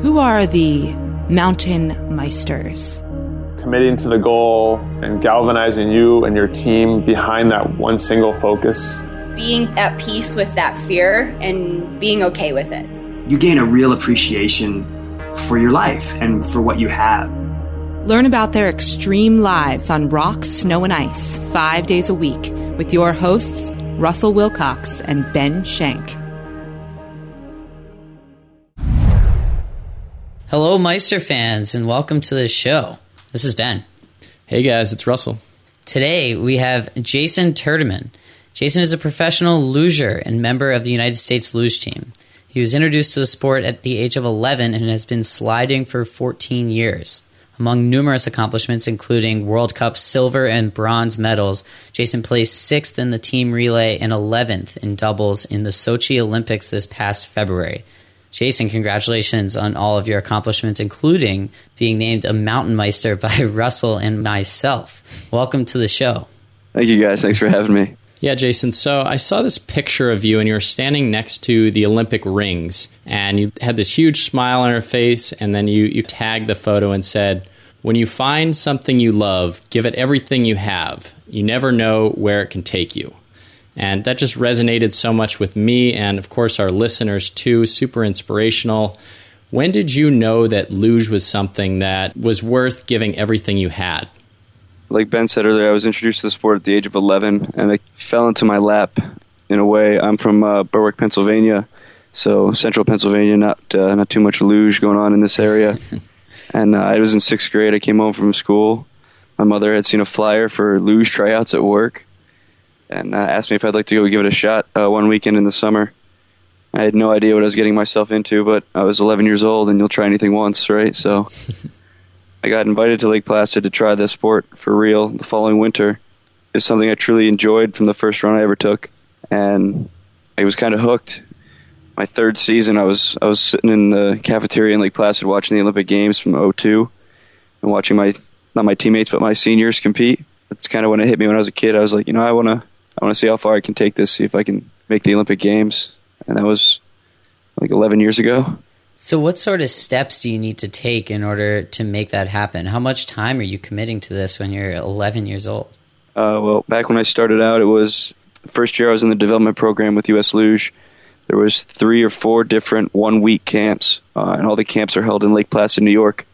Who are the mountain meisters? Committing to the goal and galvanizing you and your team behind that one single focus. Being at peace with that fear and being okay with it. You gain a real appreciation for your life and for what you have. Learn about their extreme lives on rock, snow, and ice five days a week with your hosts, Russell Wilcox and Ben Shank. Hello, Meister fans, and welcome to the show. This is Ben. Hey guys, it's Russell. Today we have Jayson Terdiman. Jayson is a professional luger and member of the United States luge team. He was introduced to the sport at the age of 11 and has been sliding for 14 years. Among numerous accomplishments, including World Cup silver and bronze medals, Jayson placed sixth in the team relay and 11th in doubles in the Sochi Olympics this past February. Jayson, congratulations on all of your accomplishments, including being named a mountain meister by Russell and myself. Welcome to the show. Thank you, guys. Thanks for having me. Yeah, Jayson. So I saw this picture of you, and you were standing next to the Olympic rings, and you had this huge smile on your face, and then you, you tagged the photo and said, When you find something you love, give it everything you have. You never know where it can take you. And that just resonated so much with me and, of course, our listeners too. Super inspirational. When did you know that luge was something that was worth giving everything you had? Like Ben said earlier, I was introduced to the sport at the age of 11, and it fell into my lap in a way. I'm from uh, Berwick, Pennsylvania, so central Pennsylvania, not uh, not too much luge going on in this area. and uh, I was in sixth grade. I came home from school. My mother had seen a flyer for luge tryouts at work, and uh, asked me if I'd like to go give it a shot uh, one weekend in the summer. I had no idea what I was getting myself into, but I was 11 years old, and you'll try anything once, right? So I got invited to Lake Placid to try the sport for real the following winter. It's something I truly enjoyed from the first run I ever took, and I was kind of hooked. My third season, I was I was sitting in the cafeteria in Lake Placid watching the Olympic Games from 02 and watching my not my teammates but my seniors compete. That's kind of when it hit me when I was a kid. I was like, you know, I want to I want to see how far I can take this, see if I can make the Olympic Games. And that was like 11 years ago. So, what sort of steps do you need to take in order to make that happen? How much time are you committing to this when you're 11 years old? Uh, well, back when I started out, it was first year I was in the development program with US Luge. There was three or four different one week camps, uh, and all the camps are held in Lake Placid, New York,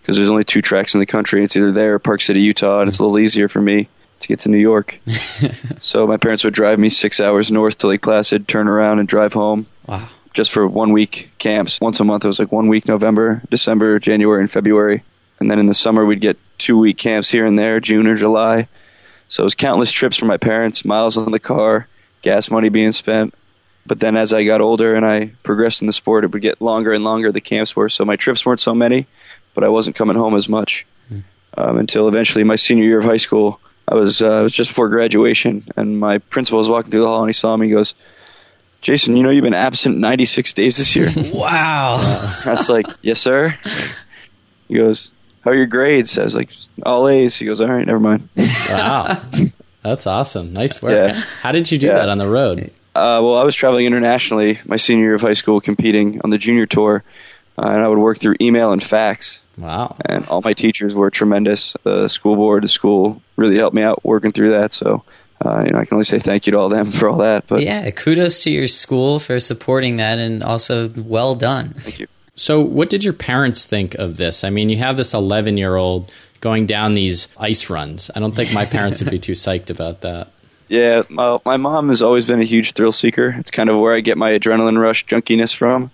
because there's only two tracks in the country. It's either there or Park City, Utah, and it's a little easier for me to get to New York. so my parents would drive me six hours north to Lake Placid, turn around, and drive home. Wow. Just for one week camps. Once a month, it was like one week November, December, January, and February. And then in the summer, we'd get two week camps here and there, June or July. So it was countless trips for my parents, miles on the car, gas money being spent. But then as I got older and I progressed in the sport, it would get longer and longer, the camps were. So my trips weren't so many, but I wasn't coming home as much um, until eventually my senior year of high school. I was uh, it was just before graduation, and my principal was walking through the hall, and he saw me. He goes, "Jayson, you know you've been absent 96 days this year." wow! I was like, "Yes, sir." He goes, "How are your grades?" I was like, "All A's." He goes, "All right, never mind." Wow, that's awesome. Nice work. Yeah. How did you do Yeah. that on the road? Uh, well, I was traveling internationally my senior year of high school, competing on the junior tour, uh, and I would work through email and fax. Wow. And all my teachers were tremendous. The school board, the school really helped me out working through that. So, uh, you know, I can only say thank you to all them for all that. But yeah, kudos to your school for supporting that and also well done. thank you. So, what did your parents think of this? I mean, you have this 11 year old going down these ice runs. I don't think my parents would be too psyched about that. Yeah, my, my mom has always been a huge thrill seeker. It's kind of where I get my adrenaline rush junkiness from.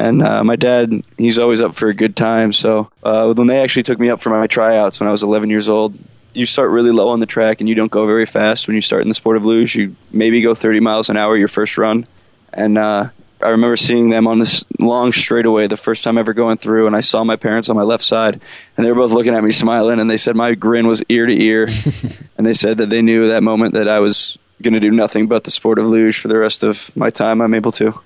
And uh, my dad, he's always up for a good time. So uh, when they actually took me up for my tryouts when I was 11 years old, you start really low on the track and you don't go very fast when you start in the sport of luge. You maybe go 30 miles an hour your first run. And uh, I remember seeing them on this long straightaway the first time ever going through, and I saw my parents on my left side, and they were both looking at me smiling, and they said my grin was ear to ear, and they said that they knew that moment that I was going to do nothing but the sport of luge for the rest of my time I'm able to.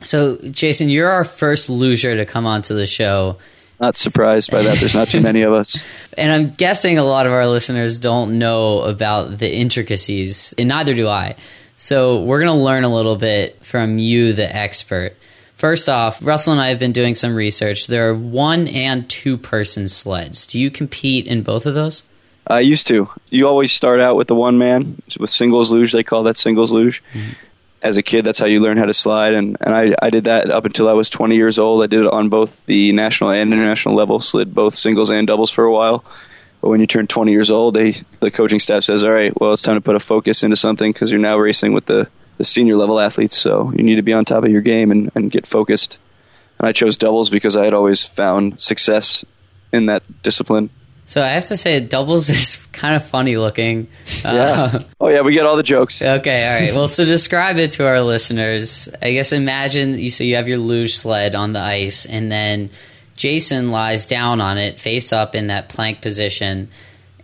So, Jayson, you're our first luger to come onto the show. Not surprised by that. There's not too many of us. And I'm guessing a lot of our listeners don't know about the intricacies, and neither do I. So, we're going to learn a little bit from you, the expert. First off, Russell and I have been doing some research. There are one and two person sleds. Do you compete in both of those? I used to. You always start out with the one man with singles luge. They call that singles luge. Mm-hmm. As a kid, that's how you learn how to slide, and, and I, I did that up until I was 20 years old. I did it on both the national and international level, slid both singles and doubles for a while. But when you turn 20 years old, they, the coaching staff says, "All right, well, it's time to put a focus into something because you're now racing with the, the senior level athletes. So you need to be on top of your game and, and get focused." And I chose doubles because I had always found success in that discipline. So I have to say, doubles is kind of funny looking. Yeah. Uh, oh yeah, we get all the jokes. Okay, all right. Well, to describe it to our listeners, I guess imagine you so you have your luge sled on the ice, and then Jayson lies down on it, face up in that plank position.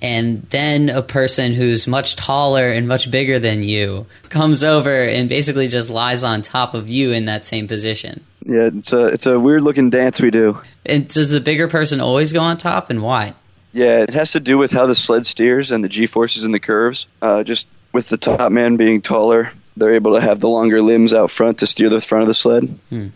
And then a person who's much taller and much bigger than you comes over and basically just lies on top of you in that same position. Yeah, it's a it's a weird looking dance we do. And does the bigger person always go on top, and why? Yeah, it has to do with how the sled steers and the g forces in the curves. Uh, just with the top man being taller, they're able to have the longer limbs out front to steer the front of the sled. Hmm.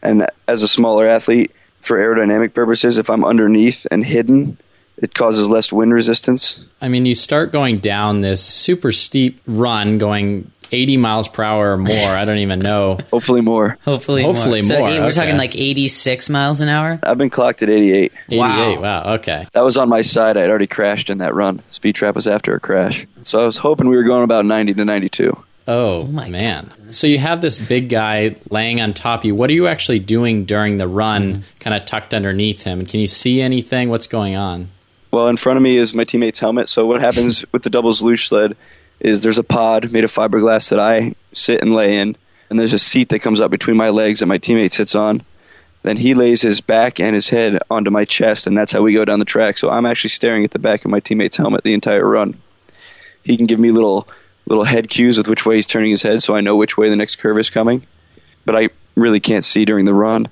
And as a smaller athlete, for aerodynamic purposes, if I'm underneath and hidden, it causes less wind resistance. I mean, you start going down this super steep run, going 80 miles per hour or more. I don't even know. Hopefully more. Hopefully, hopefully more. more. So we're okay. talking like 86 miles an hour. I've been clocked at 88. 88. Wow. wow. Okay. That was on my side. I'd already crashed in that run. Speed trap was after a crash, so I was hoping we were going about 90 to 92. Oh, oh man. God. So you have this big guy laying on top of you. What are you actually doing during the run, mm-hmm. kind of tucked underneath him? Can you see anything? What's going on? Well, in front of me is my teammate's helmet. So what happens with the doubles luge sled is there's a pod made of fiberglass that I sit and lay in, and there's a seat that comes up between my legs that my teammate sits on. Then he lays his back and his head onto my chest, and that's how we go down the track. So I'm actually staring at the back of my teammate's helmet the entire run. He can give me little little head cues with which way he's turning his head so I know which way the next curve is coming. But I really can't see during the run.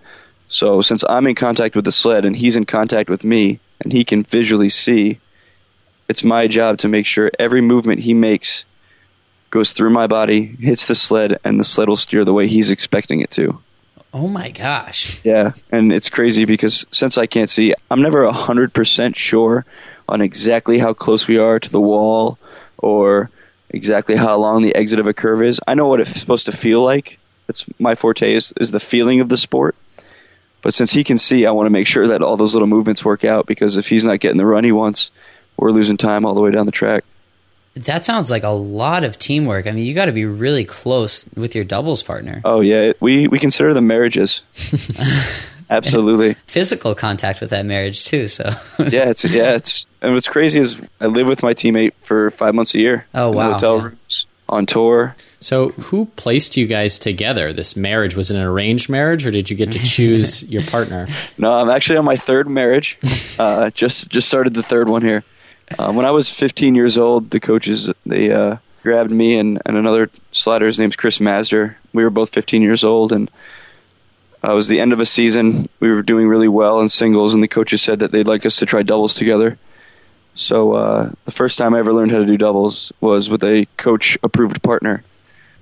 So since I'm in contact with the sled and he's in contact with me and he can visually see, it's my job to make sure every movement he makes goes through my body, hits the sled, and the sled will steer the way he's expecting it to. Oh my gosh. Yeah, and it's crazy because since I can't see, I'm never 100% sure on exactly how close we are to the wall or exactly how long the exit of a curve is. I know what it's supposed to feel like. That's my forte is, is the feeling of the sport. But since he can see, I want to make sure that all those little movements work out because if he's not getting the run he wants, we're losing time all the way down the track. That sounds like a lot of teamwork. I mean, you got to be really close with your doubles partner. Oh yeah, we we consider them marriages. Absolutely. Physical contact with that marriage too. So yeah, it's yeah, it's and what's crazy is I live with my teammate for five months a year. Oh wow! hotel yeah. rooms on tour. So who placed you guys together? This marriage was it an arranged marriage, or did you get to choose your partner? No, I'm actually on my third marriage. Uh, just just started the third one here. Uh, when I was 15 years old, the coaches they uh, grabbed me and, and another slider. His name's Chris Mazdzer. We were both 15 years old, and uh, it was the end of a season. We were doing really well in singles, and the coaches said that they'd like us to try doubles together. So uh, the first time I ever learned how to do doubles was with a coach-approved partner,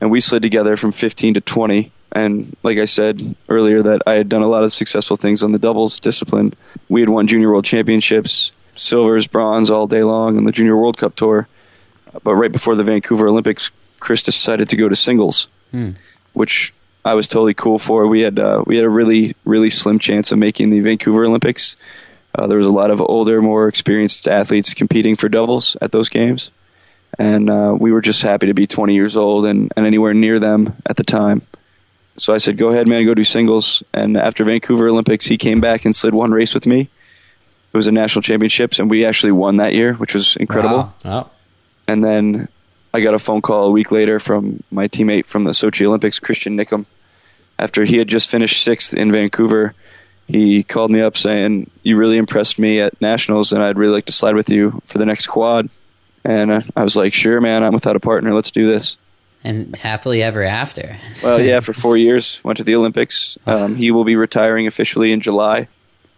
and we slid together from 15 to 20. And like I said earlier, that I had done a lot of successful things on the doubles discipline. We had won junior world championships, silvers, bronze all day long on the junior World Cup tour. But right before the Vancouver Olympics, Chris decided to go to singles, hmm. which I was totally cool for. We had uh, we had a really really slim chance of making the Vancouver Olympics. Uh, there was a lot of older, more experienced athletes competing for doubles at those games, and uh, we were just happy to be 20 years old and, and anywhere near them at the time. So I said, "Go ahead, man, go do singles." And after Vancouver Olympics, he came back and slid one race with me. It was a national championships, and we actually won that year, which was incredible. Wow. wow. And then I got a phone call a week later from my teammate from the Sochi Olympics, Christian Niccum. After he had just finished sixth in Vancouver, he called me up saying, "You really impressed me at nationals, and I'd really like to slide with you for the next quad." And I was like, "Sure, man. I'm without a partner. Let's do this." And happily ever after. well, yeah, for four years, went to the Olympics. Um, he will be retiring officially in July.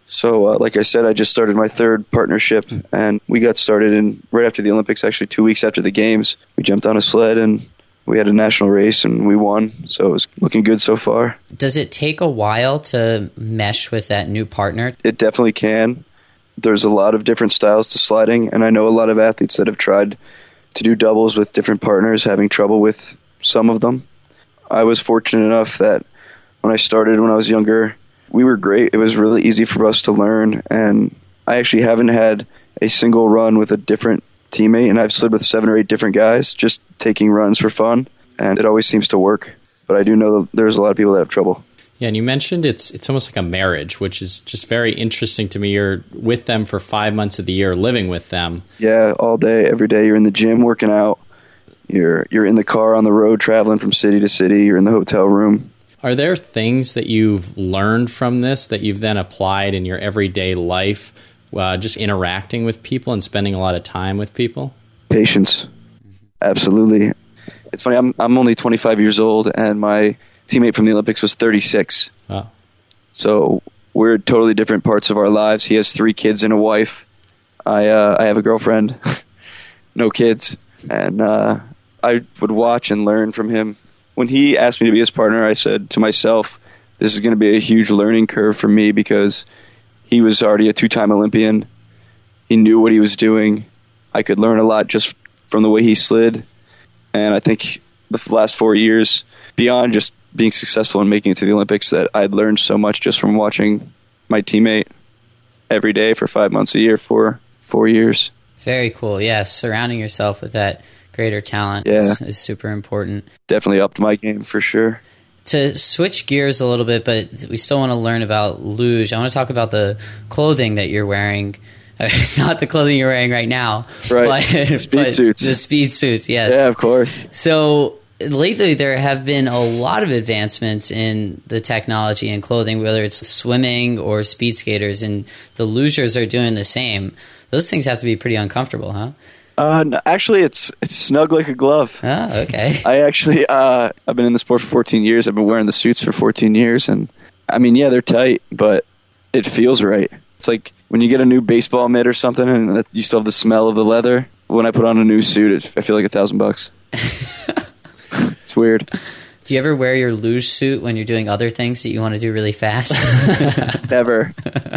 So, uh, like I said, I just started my third partnership, and we got started in right after the Olympics. Actually, two weeks after the games, we jumped on a sled and we had a national race and we won, so it was looking good so far. Does it take a while to mesh with that new partner? It definitely can. There's a lot of different styles to sliding, and I know a lot of athletes that have tried to do doubles with different partners, having trouble with some of them. I was fortunate enough that when I started when I was younger, we were great. It was really easy for us to learn, and I actually haven't had a single run with a different teammate, and I've slid with seven or eight different guys, just taking runs for fun, and it always seems to work. But I do know that there's a lot of people that have trouble. Yeah, and you mentioned it's it's almost like a marriage, which is just very interesting to me. You're with them for five months of the year, living with them. Yeah, all day, every day. You're in the gym working out. You're you're in the car on the road traveling from city to city. You're in the hotel room. Are there things that you've learned from this that you've then applied in your everyday life, uh, just interacting with people and spending a lot of time with people? Patience, absolutely. It's funny. I'm I'm only 25 years old, and my teammate from the Olympics was 36. Wow. So we're totally different parts of our lives. He has three kids and a wife. I uh, I have a girlfriend, no kids, and uh, I would watch and learn from him. When he asked me to be his partner, I said to myself, "This is going to be a huge learning curve for me because he was already a two-time Olympian. He knew what he was doing. I could learn a lot just from the way he slid, and I think the last four years, beyond just being successful and making it to the Olympics, that I'd learned so much just from watching my teammate every day for five months a year for four years. Very cool. Yes, surrounding yourself with that greater talent Yeah. is, is super important. Definitely upped my game for sure. To switch gears a little bit, but we still want to learn about luge. I want to talk about the clothing that you're wearing. Not the clothing you're wearing right now, Right. But, Speed but suits. The speed suits, yes. Yeah, of course. So lately, there have been a lot of advancements in the technology and clothing, whether it's swimming or speed skaters, and the lugers are doing the same. Those things have to be pretty uncomfortable, huh? Uh, no, actually, it's it's snug like a glove. Oh, okay. I actually, uh, I've been in the sport for 14 years. I've been wearing the suits for 14 years, and I mean, yeah, they're tight, but it feels right. It's like when you get a new baseball mitt or something, and you still have the smell of the leather. When I put on a new suit, it, I feel like a thousand bucks. it's weird. Do you ever wear your luge suit when you're doing other things that you want to do really fast? Never.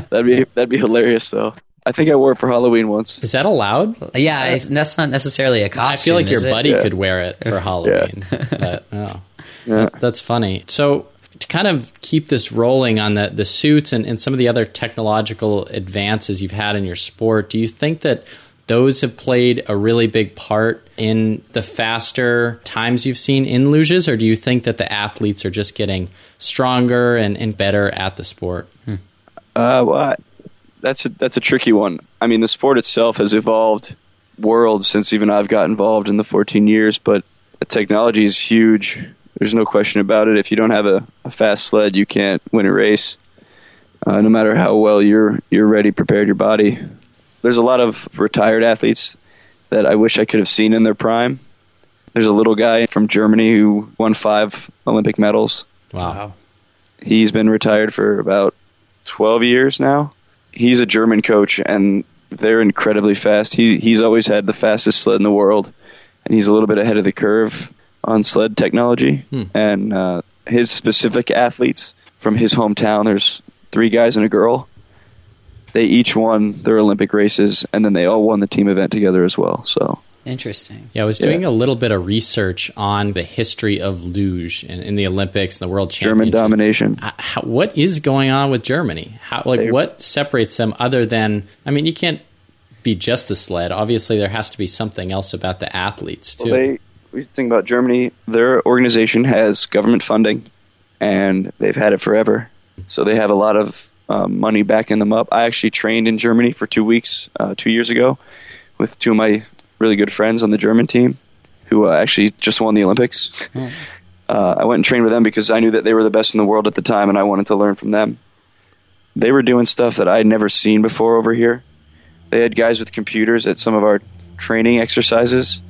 That'd be that'd be hilarious though. I think I wore it for Halloween once. Is that allowed? yeah, I, that's not necessarily a costume. I feel like your it? buddy Yeah. could wear it for Halloween. But, oh. Yeah. That's funny. So to kind of keep this rolling on the, the suits and, and some of the other technological advances you've had in your sport, do you think that those have played a really big part in the faster times you've seen in luges, or do you think that the athletes are just getting stronger and, and better at the sport? Uh, well, I- that's a, that's a tricky one. I mean, the sport itself has evolved worlds since even I've got involved in the 14 years, but the technology is huge. There's no question about it. If you don't have a, a fast sled, you can't win a race. Uh, no matter how well you're you're ready, prepared your body. There's a lot of retired athletes that I wish I could have seen in their prime. There's a little guy from Germany who won five Olympic medals. Wow. He's been retired for about 12 years now. He's a German coach, and they're incredibly fast. He he's always had the fastest sled in the world, and he's a little bit ahead of the curve on sled technology. And uh, his specific athletes from his hometown, there's three guys and a girl. They each won their Olympic races, and then they all won the team event together as well. So Interesting. Yeah, I was Yeah. doing a little bit of research on the history of luge in, in the Olympics and the World Championship. German domination. Uh, how, what is going on with Germany? How, like, They- what separates them other than? I mean, you can't be just the sled. Obviously, there has to be something else about the athletes too. Well, they we think about Germany. Their organization has government funding, and they've had it forever. So they have a lot of um, money backing them up. I actually trained in Germany for two weeks uh, two years ago with two of my really good friends on the German team, who uh, actually just won the Olympics. Uh, I went and trained with them because I knew that they were the best in the world at the time, and I wanted to learn from them. They were doing stuff that I had never seen before over here. They had guys with computers at some of our training exercises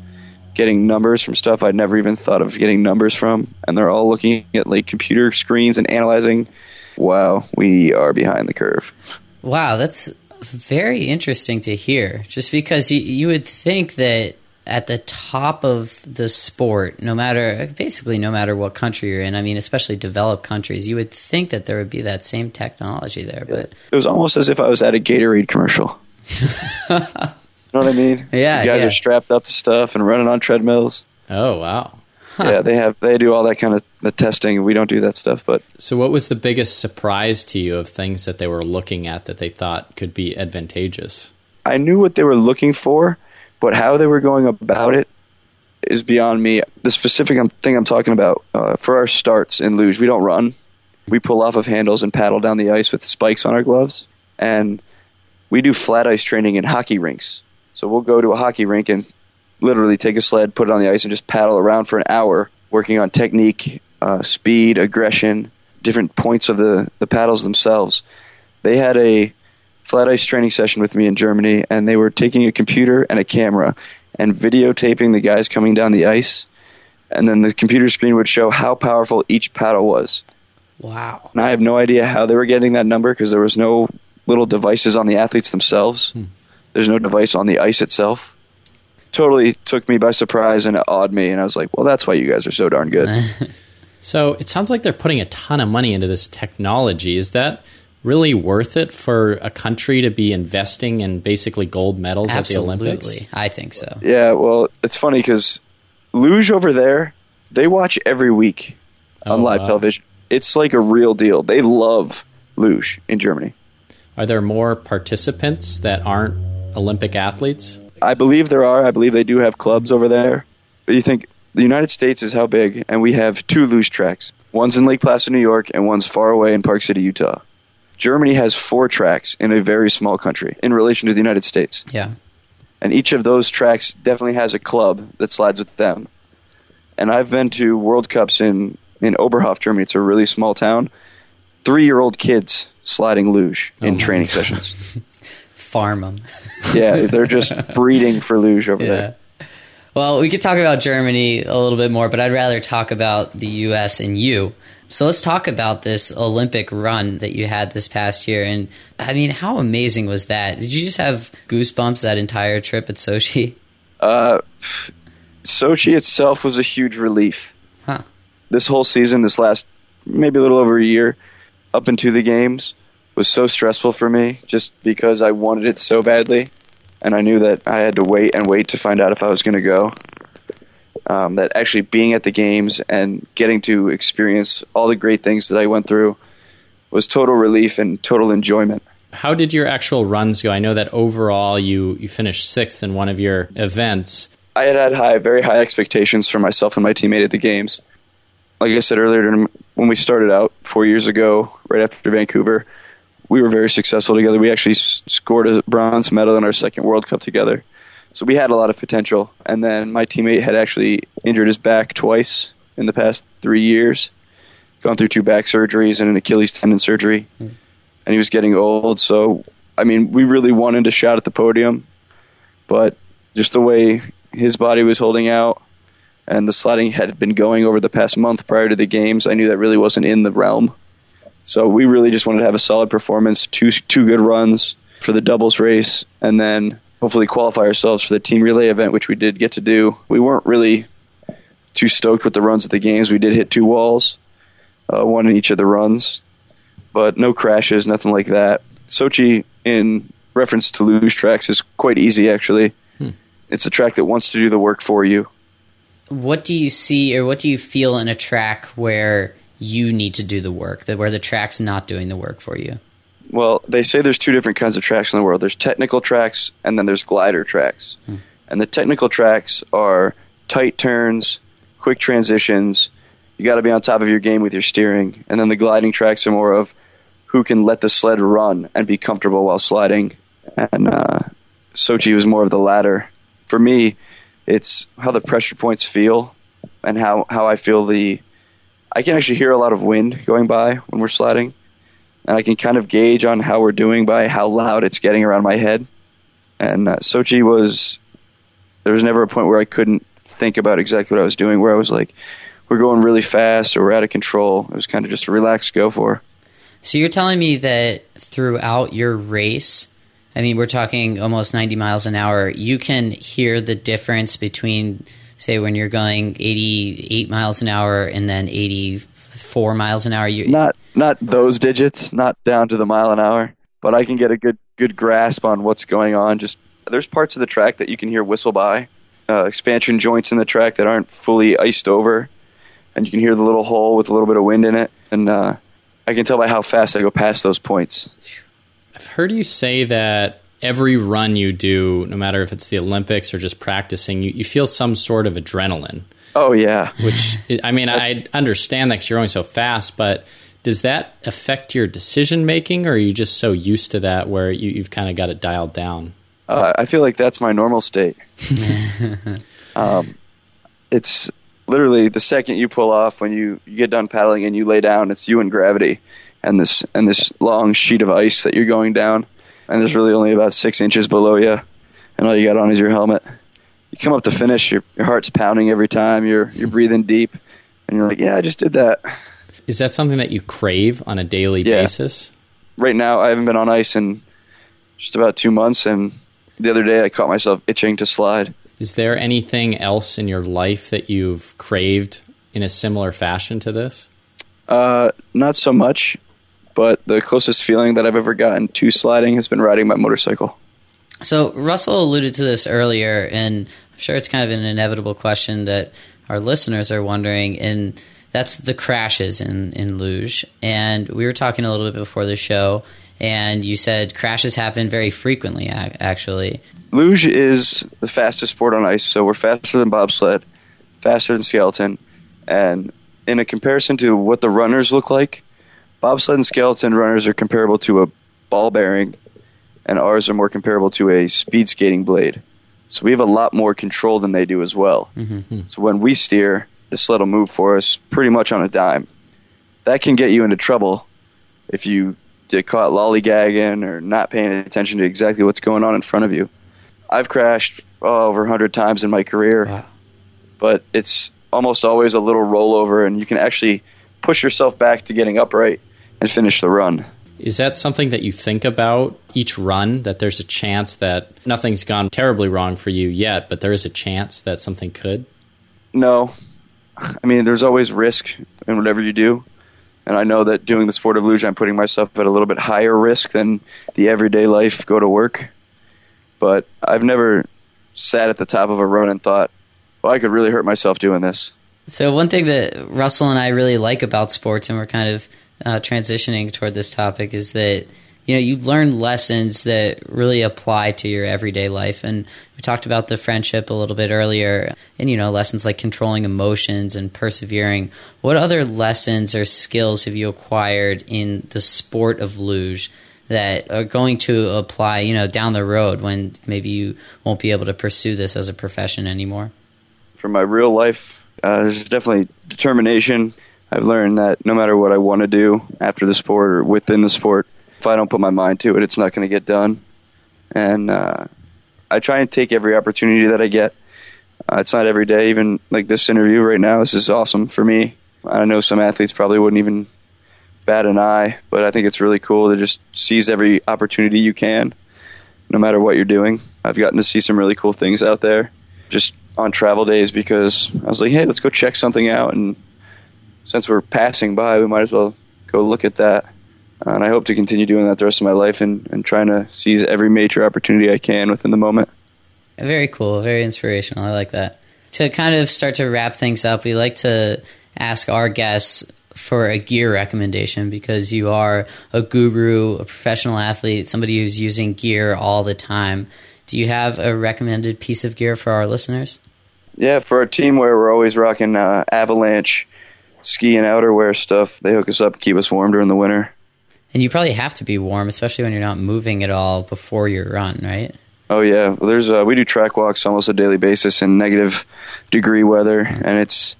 getting numbers from stuff I'd never even thought of getting numbers from, and they're all looking at like computer screens and analyzing. Wow, we are behind the curve. Wow, that's very interesting to hear. Just because you, you would think that at the top of the sport, no matter basically no matter what country you're in. I mean, especially developed countries, you would think that there would be that same technology there, but It was almost as if I was at a Gatorade commercial. you know what I mean? Yeah, You guys yeah. are strapped up to stuff and running on treadmills. Oh, wow. Yeah, they have they do all that kind of the testing. We don't do that stuff, but So, what was the biggest surprise to you of things that they were looking at that they thought could be advantageous? I knew what they were looking for, but how they were going about it is beyond me. The specific um, thing I'm talking about uh, for our starts in luge, we don't run. We pull off of handles and paddle down the ice with spikes on our gloves, and we do flat ice training in hockey rinks. So we'll go to a hockey rink and literally take a sled, put it on the ice, and just paddle around for an hour, working on technique, uh, speed, aggression, different points of the, the paddles themselves. They had a flat ice training session with me in Germany, and they were taking a computer and a camera and videotaping the guys coming down the ice, and then the computer screen would show how powerful each paddle was. wow. And I have no idea how they were getting that number because there was no little devices on the athletes themselves. There's no device on the ice itself. Totally took me by surprise and it awed me, and I was like, "Well, that's why you guys are so darn good." So, it sounds like they're putting a ton of money into this technology. Is that really worth it for a country to be investing in basically gold medals at the Absolutely, Olympics? I think so. yeah, well, it's funny because luge over there, they watch every week oh, on Oh, live wow. television. It's like a real deal. They love luge in Germany. Are there more participants that aren't Olympic athletes? I believe there are. I believe they do have clubs over there. But you think the United States is how big, and we have two luge tracks. One's in Lake Placid, New York, and one's far away in Park City, Utah. Germany has four tracks in a very small country in relation to the United States. Yeah. And each of those tracks definitely has a club that slides with them. And I've been to World Cups in, in Oberhof, Germany. It's a really small town. Three year old kids sliding luge in oh, my training sessions. Farm them. Yeah, they're just breeding for luge over Yeah. there. Well, we could talk about Germany a little bit more, but I'd rather talk about the U.S. and you. So let's talk about this Olympic run that you had this past year. And I mean, how amazing was that? Did you just have goosebumps that entire trip at Sochi? Uh, Sochi itself was a huge relief. Huh. This whole season, this last maybe a little over a year, up into the games, was so stressful for me just because I wanted it so badly, and I knew that I had to wait and wait to find out if I was going to go. Um, that actually being at the games and getting to experience all the great things that I went through was total relief and total enjoyment. How did your actual runs go? I know that overall you, you finished sixth in one of your events. I had had high, very high expectations for myself and my teammate at the games. Like I said earlier, when we started out four years ago, right after Vancouver, we were very successful together. We actually s- scored a bronze medal in our second World Cup together. So we had a lot of potential. And then my teammate had actually injured his back twice in the past three years, gone through two back surgeries and an Achilles tendon surgery. Hmm. And he was getting old. So, I mean, we really wanted a shot at the podium. But just the way his body was holding out and the sliding had been going over the past month prior to the games, I knew that really wasn't in the realm. So we really just wanted to have a solid performance, two two good runs for the doubles race, and then hopefully qualify ourselves for the team relay event, which we did get to do. We weren't really too stoked with the runs at the games. We did hit two walls, uh, one in each of the runs, but no crashes, nothing like that. Sochi, in reference to luge tracks, is quite easy actually. It's a track that wants to do the work for you. What do you see or what do you feel in a track where you need to do the work, that where the track's not doing the work for you? Well, they say there's two different kinds of tracks in the world. There's technical tracks and then there's glider tracks. And the technical tracks are tight turns, quick transitions. You got to be on top of your game with your steering. And then the gliding tracks are more of who can let the sled run and be comfortable while sliding. And uh, Sochi was more of the latter. For me, it's how the pressure points feel and how, how I feel the. I can actually hear a lot of wind going by when we're sliding and I can kind of gauge on how we're doing by how loud it's getting around my head. And uh, Sochi was there was never a point where I couldn't think about exactly what I was doing, where I was like, we're going really fast or we're out of control. It was kind of just a relaxed go for. So you're telling me that throughout your race, I mean, we're talking almost 90 miles an hour. You can hear the difference between, say, when you're going 88 miles an hour and then 84 miles an hour. You, Not not those digits, not down to the mile an hour, but I can get a good good grasp on what's going on. Just there's parts of the track that you can hear whistle by, uh, expansion joints in the track that aren't fully iced over, and you can hear the little hole with a little bit of wind in it, and uh, I can tell by how fast I go past those points. I've heard you say that every run you do, no matter if it's the Olympics or just practicing, you, you feel some sort of adrenaline. Oh yeah, Which I mean, I understand that because you're going so fast, but does that affect your decision making, or are you just so used to that where you, you've kind of got it dialed down? uh, I feel like that's my normal state. um, it's literally the second you pull off when you, you get done paddling and you lay down, it's you and gravity, and this and this long sheet of ice that you're going down, and there's really only about six inches below you, and all you got on is your helmet. You come up to finish, your your heart's pounding every time, you're you're breathing deep, and you're like, yeah, I just did that. Is that something that you crave on a daily Yeah. basis? Right now, I haven't been on ice in just about two months, and the other day I caught myself itching to slide. Is there anything else in your life that you've craved in a similar fashion to this? Uh, not so much, but the closest feeling that I've ever gotten to sliding has been riding my motorcycle. So Russell alluded to this earlier, and I'm sure it's kind of an inevitable question that our listeners are wondering, and that's the crashes in in luge. And we were talking a little bit before the show, and you said crashes happen very frequently. Actually, Luge is the fastest sport on ice, so we're faster than bobsled, faster than skeleton, and in a comparison to what the runners look like, bobsled and skeleton runners are comparable to a ball bearing, and ours are more comparable to a speed skating blade. So we have a lot more control than they do as well. Mm-hmm. So when we steer, the sled will move for us pretty much on a dime. That can get you into trouble if you get caught lollygagging or not paying attention to exactly what's going on in front of you. I've crashed oh, over 100 times in my career, Wow. but it's almost always a little rollover, and you can actually push yourself back to getting upright and finish the run. Is that something that you think about each run? That there's a chance that nothing's gone terribly wrong for you yet, but there is a chance that something could? No, I mean, there's always risk in whatever you do. And I know that doing the sport of luge, I'm putting myself at a little bit higher risk than the everyday life go to work. But I've never sat at the top of a run and thought, well, I could really hurt myself doing this. So one thing that Russell and I really like about sports, and we're kind of uh, transitioning toward this topic, is that you know you learn lessons that really apply to your everyday life. And we talked about the friendship a little bit earlier, and you know lessons like controlling emotions and persevering. What other lessons or skills have you acquired in the sport of luge? That are going to apply, you know, down the road when maybe you won't be able to pursue this as a profession anymore. For my real life, uh, there's definitely determination. I've learned that no matter what I want to do after the sport or within the sport, if I don't put my mind to it, it's not going to get done. And uh, I try and take every opportunity that I get. Uh, it's not every day, even like this interview right now. This is awesome for me. I know some athletes probably wouldn't even bat an eye, but I think it's really cool to just seize every opportunity you can, no matter what you're doing. I've gotten to see some really cool things out there just on travel days because I was like, hey, let's go check something out. And since we're passing by, we might as well go look at that. Uh, and I hope to continue doing that the rest of my life and, and trying to seize every major opportunity I can within the moment. Very cool, very inspirational. I like that. To kind of start to wrap things up, we like to ask our guests for a gear recommendation because you are a guru, a professional athlete, somebody who's using gear all the time. Do you have a recommended piece of gear for our listeners? Yeah, for our team where we're always rocking uh, avalanche ski and outerwear stuff, they hook us up, keep us warm during the winter. And you probably have to be warm, especially when you're not moving at all before your run, right? Oh yeah, well, there's uh, we do track walks almost a daily basis in negative degree weather, and it's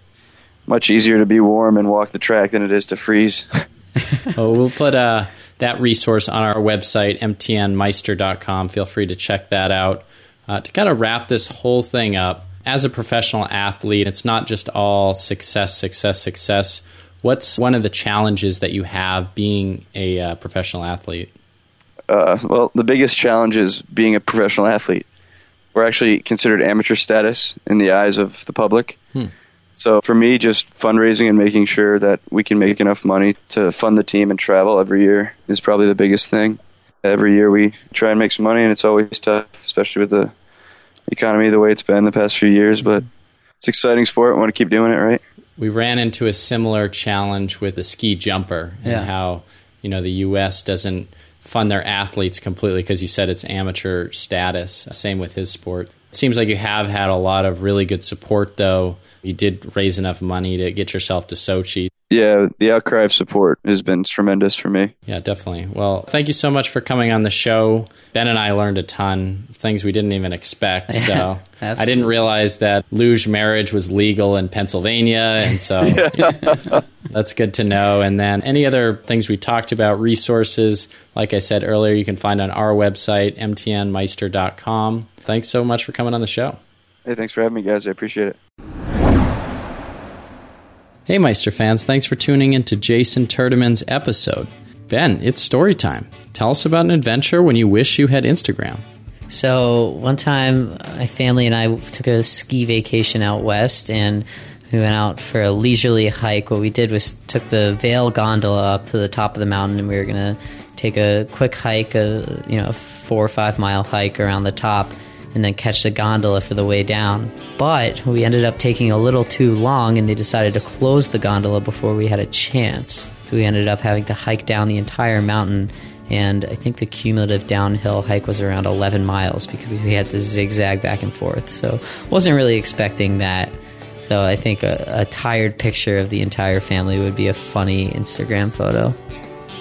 much easier to be warm and walk the track than it is to freeze. Oh, we'll put uh, that resource on our website, mtnmeister.com. Feel free to check that out. Uh, to kind of wrap this whole thing up, as a professional athlete, it's not just all success, success, success. What's one of the challenges that you have being a uh, professional athlete? Uh, well, the biggest challenge is being a professional athlete. We're actually considered amateur status in the eyes of the public. So for me, just fundraising and making sure that we can make enough money to fund the team and travel every year is probably the biggest thing. Every year we try and make some money, and it's always tough, especially with the economy the way it's been the past few years. But it's an exciting sport. I want to keep doing it, right? We ran into a similar challenge with the ski jumper Yeah. and how you know the U.S. doesn't fund their athletes completely because you said it's amateur status. Same with his sport. It seems like you have had a lot of really good support, though. You did raise enough money to get yourself to Sochi. Yeah, the outcry of support has been tremendous for me. Yeah, definitely. Well, thank you so much for coming on the show. Ben and I learned a ton, things we didn't even expect. So I didn't realize that luge marriage was legal in Pennsylvania, and so that's good to know. And then any other things we talked about, resources, like I said earlier, you can find on our website, mtnmeister.com. Thanks so much for coming on the show. Hey, thanks for having me, guys. I appreciate it. Hey, Meister fans, thanks for tuning in to Jayson Terdiman's episode. Ben, it's story time. Tell us about an adventure when you wish you had Instagram. So one time, my family and I took a ski vacation out west, and we went out for a leisurely hike. What we did was took the Vail gondola up to the top of the mountain, and we were gonna take a quick hike, a you know, a four or five mile hike around the top, and then catch the gondola for the way down. But we ended up taking a little too long, and they decided to close the gondola before we had a chance. So we ended up having to hike down the entire mountain and I think the cumulative downhill hike was around 11 miles because we had to zigzag back and forth. So wasn't really expecting that. So I think a, a tired picture of the entire family would be a funny Instagram photo.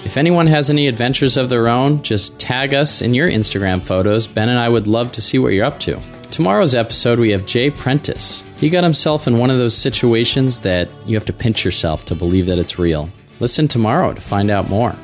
If anyone has any adventures of their own, just tag us in your Instagram photos. Ben and I would love to see what you're up to. Tomorrow's episode, we have Jay Prentice. He got himself in one of those situations that you have to pinch yourself to believe that it's real. Listen tomorrow to find out more.